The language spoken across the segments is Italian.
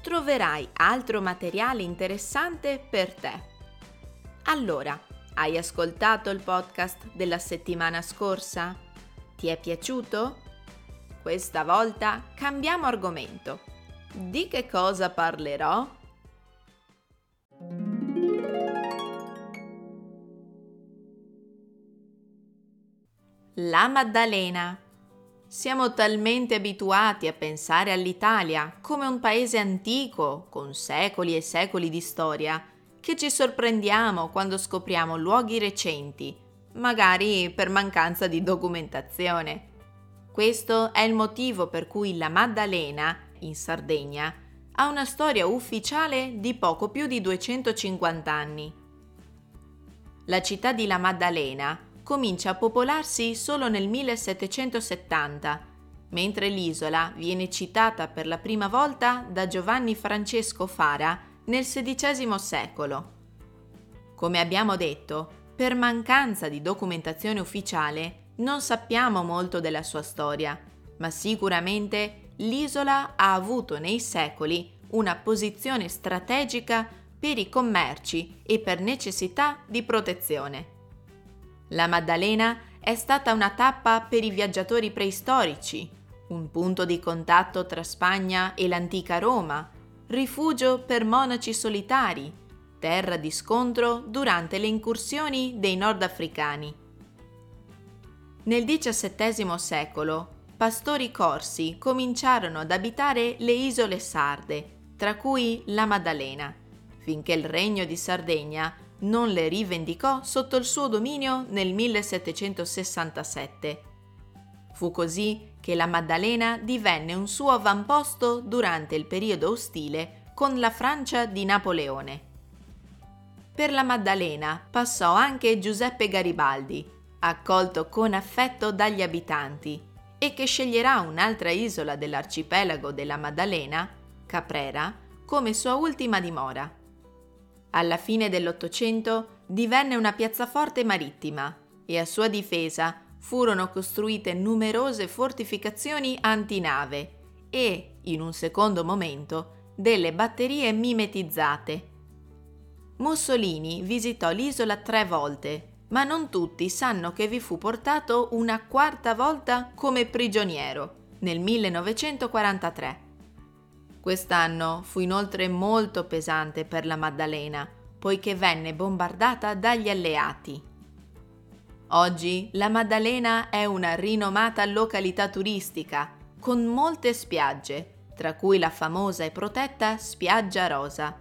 troverai altro materiale interessante per te. Allora, hai ascoltato il podcast della settimana scorsa? Ti è piaciuto? Questa volta cambiamo argomento. Di che cosa parlerò? La Maddalena siamo talmente abituati a pensare all'Italia come un paese antico, con secoli e secoli di storia, che ci sorprendiamo quando scopriamo luoghi recenti, magari per mancanza di documentazione. Questo è il motivo per cui la Maddalena, in Sardegna, ha una storia ufficiale di poco più di 250 anni. La città di La Maddalena comincia a popolarsi solo nel 1770, mentre l'isola viene citata per la prima volta da Giovanni Francesco Fara nel XVI secolo. Come abbiamo detto, per mancanza di documentazione ufficiale non sappiamo molto della sua storia, ma sicuramente l'isola ha avuto nei secoli una posizione strategica per i commerci e per necessità di protezione. La Maddalena è stata una tappa per i viaggiatori preistorici, un punto di contatto tra Spagna e l'antica Roma, rifugio per monaci solitari, terra di scontro durante le incursioni dei nordafricani. Nel XVII secolo, pastori corsi cominciarono ad abitare le isole sarde, tra cui la Maddalena, finché il regno di Sardegna non le rivendicò sotto il suo dominio nel 1767. Fu così che la Maddalena divenne un suo avamposto durante il periodo ostile con la Francia di Napoleone. Per la Maddalena passò anche Giuseppe Garibaldi, accolto con affetto dagli abitanti e che sceglierà un'altra isola dell'arcipelago della Maddalena, Caprera, come sua ultima dimora. Alla fine dell'Ottocento divenne una piazzaforte marittima e a sua difesa furono costruite numerose fortificazioni antinave e, in un secondo momento, delle batterie mimetizzate. Mussolini visitò l'isola tre volte, ma non tutti sanno che vi fu portato una quarta volta come prigioniero, nel 1943. Quest'anno fu inoltre molto pesante per la Maddalena, poiché venne bombardata dagli alleati. Oggi la Maddalena è una rinomata località turistica, con molte spiagge, tra cui la famosa e protetta Spiaggia Rosa.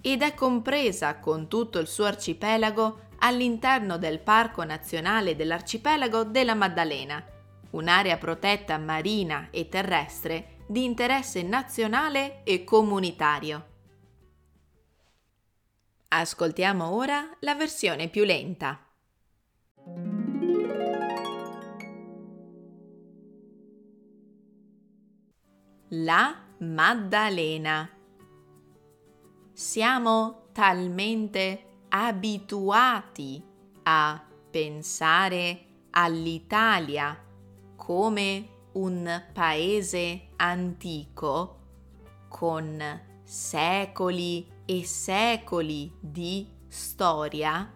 Ed è compresa con tutto il suo arcipelago all'interno del Parco Nazionale dell'Arcipelago della Maddalena, un'area protetta marina e terrestre di interesse nazionale e comunitario. Ascoltiamo ora la versione più lenta. La Maddalena. Siamo talmente abituati a pensare all'Italia come un paese antico con secoli e secoli di storia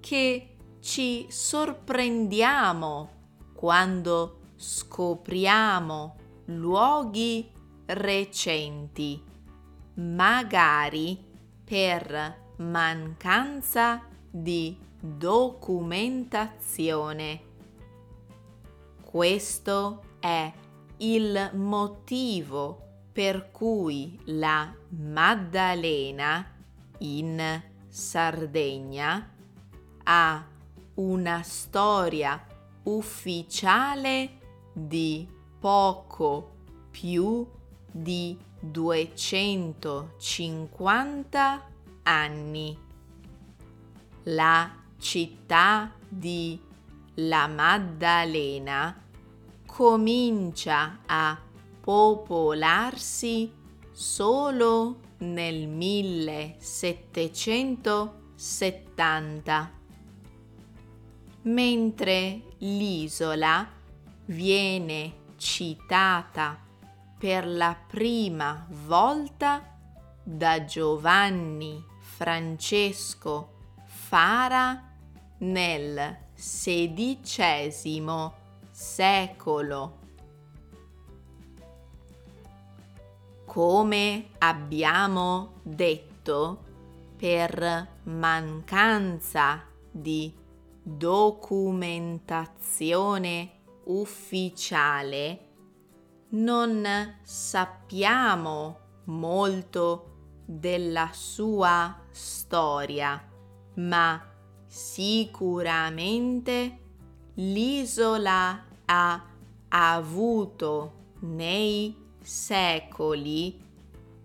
che ci sorprendiamo quando scopriamo luoghi recenti, magari per mancanza di documentazione. Questo è il motivo per cui la Maddalena in Sardegna ha una storia ufficiale di poco più di 250 anni. La città di La Maddalena comincia a popolarsi solo nel 1770, mentre l'isola viene citata per la prima volta da Giovanni Francesco Fara nel XVI secolo. Come abbiamo detto, per mancanza di documentazione ufficiale non sappiamo molto della sua storia, ma sicuramente l'isola ha avuto nei secoli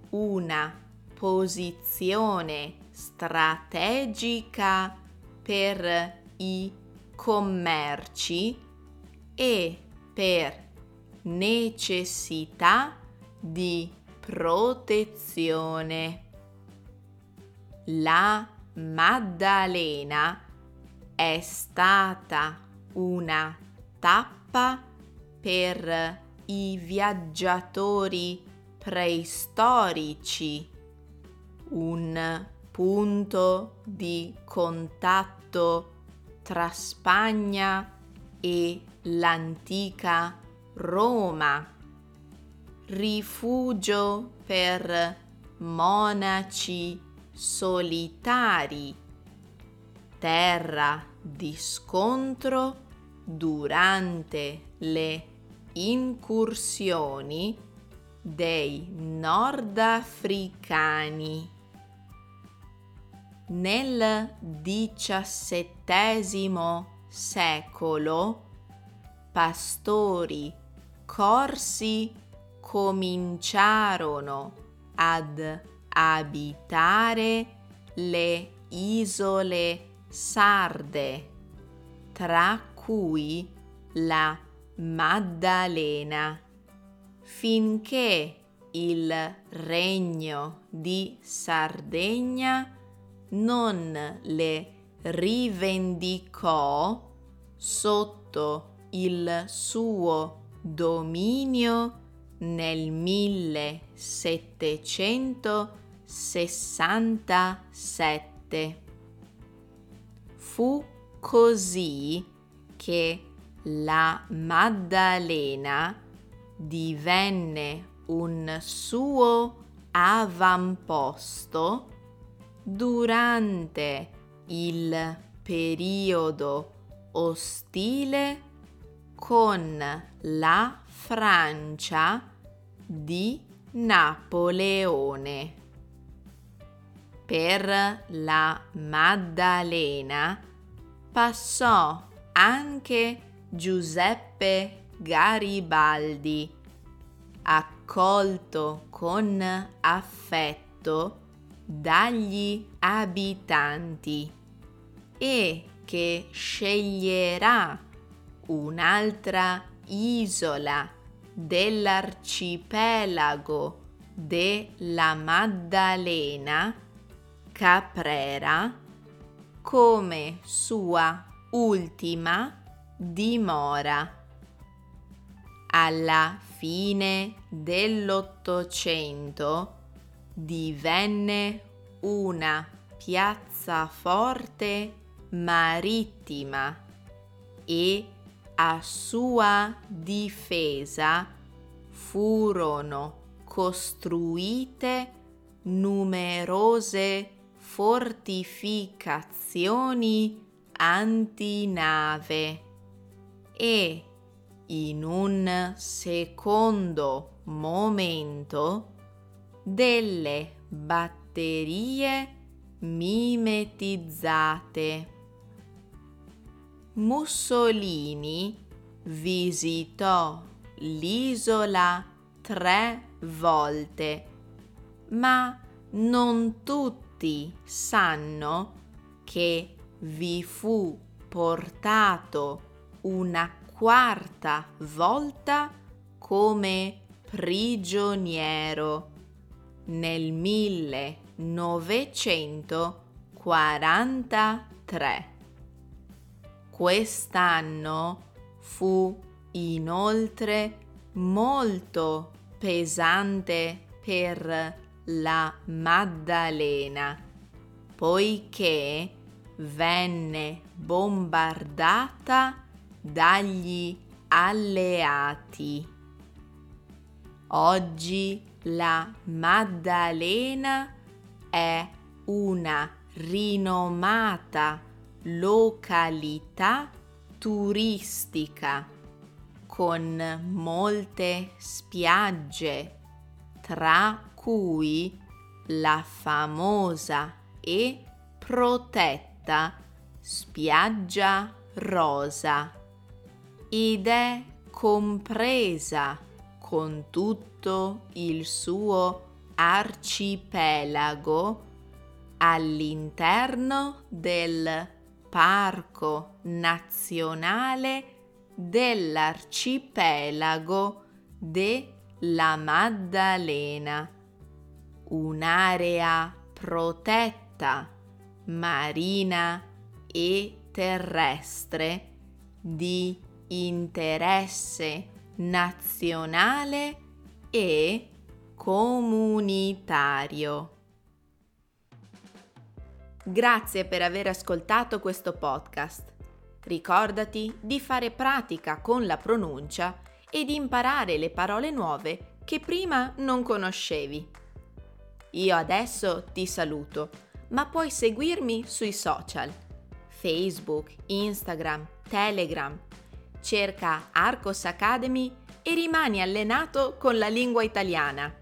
una posizione strategica per i commerci e per necessità di protezione. La Maddalena è stata una tappa per i viaggiatori preistorici, un punto di contatto tra Spagna e l'antica Roma, rifugio per monaci solitari, terra di scontro durante le incursioni dei nordafricani. Nel XVII secolo pastori corsi cominciarono ad abitare le isole sarde, tra cui la Maddalena, finché il regno di Sardegna non le rivendicò sotto il suo dominio nel 1767. Fu così che la Maddalena divenne un suo avamposto durante il periodo ostile con la Francia di Napoleone. Per la Maddalena passò anche Giuseppe Garibaldi, accolto con affetto dagli abitanti e che sceglierà un'altra isola dell'arcipelago della Maddalena, Caprera, come sua ultima dimora. Alla fine dell'Ottocento divenne una piazzaforte marittima e a sua difesa furono costruite numerose fortificazioni antinave e in un secondo momento delle batterie mimetizzate. Mussolini visitò l'isola tre volte, ma non tutti sanno che vi fu portato una quarta volta come prigioniero nel 1943. Quest'anno fu inoltre molto pesante per la Maddalena, poiché venne bombardata dagli alleati. Oggi la Maddalena è una rinomata località turistica con molte spiagge, tra cui la famosa e protetta spiaggia rosa. Ed è compresa con tutto il suo arcipelago all'interno del Parco Nazionale dell'arcipelago della Maddalena, un'area protetta marina e terrestre di interesse nazionale e comunitario. Grazie per aver ascoltato questo podcast. Ricordati di fare pratica con la pronuncia e di imparare le parole nuove che prima non conoscevi. Io adesso ti saluto, ma puoi seguirmi sui social, Facebook, Instagram, Telegram. Cerca Arcos Academy e rimani allenato con la lingua italiana.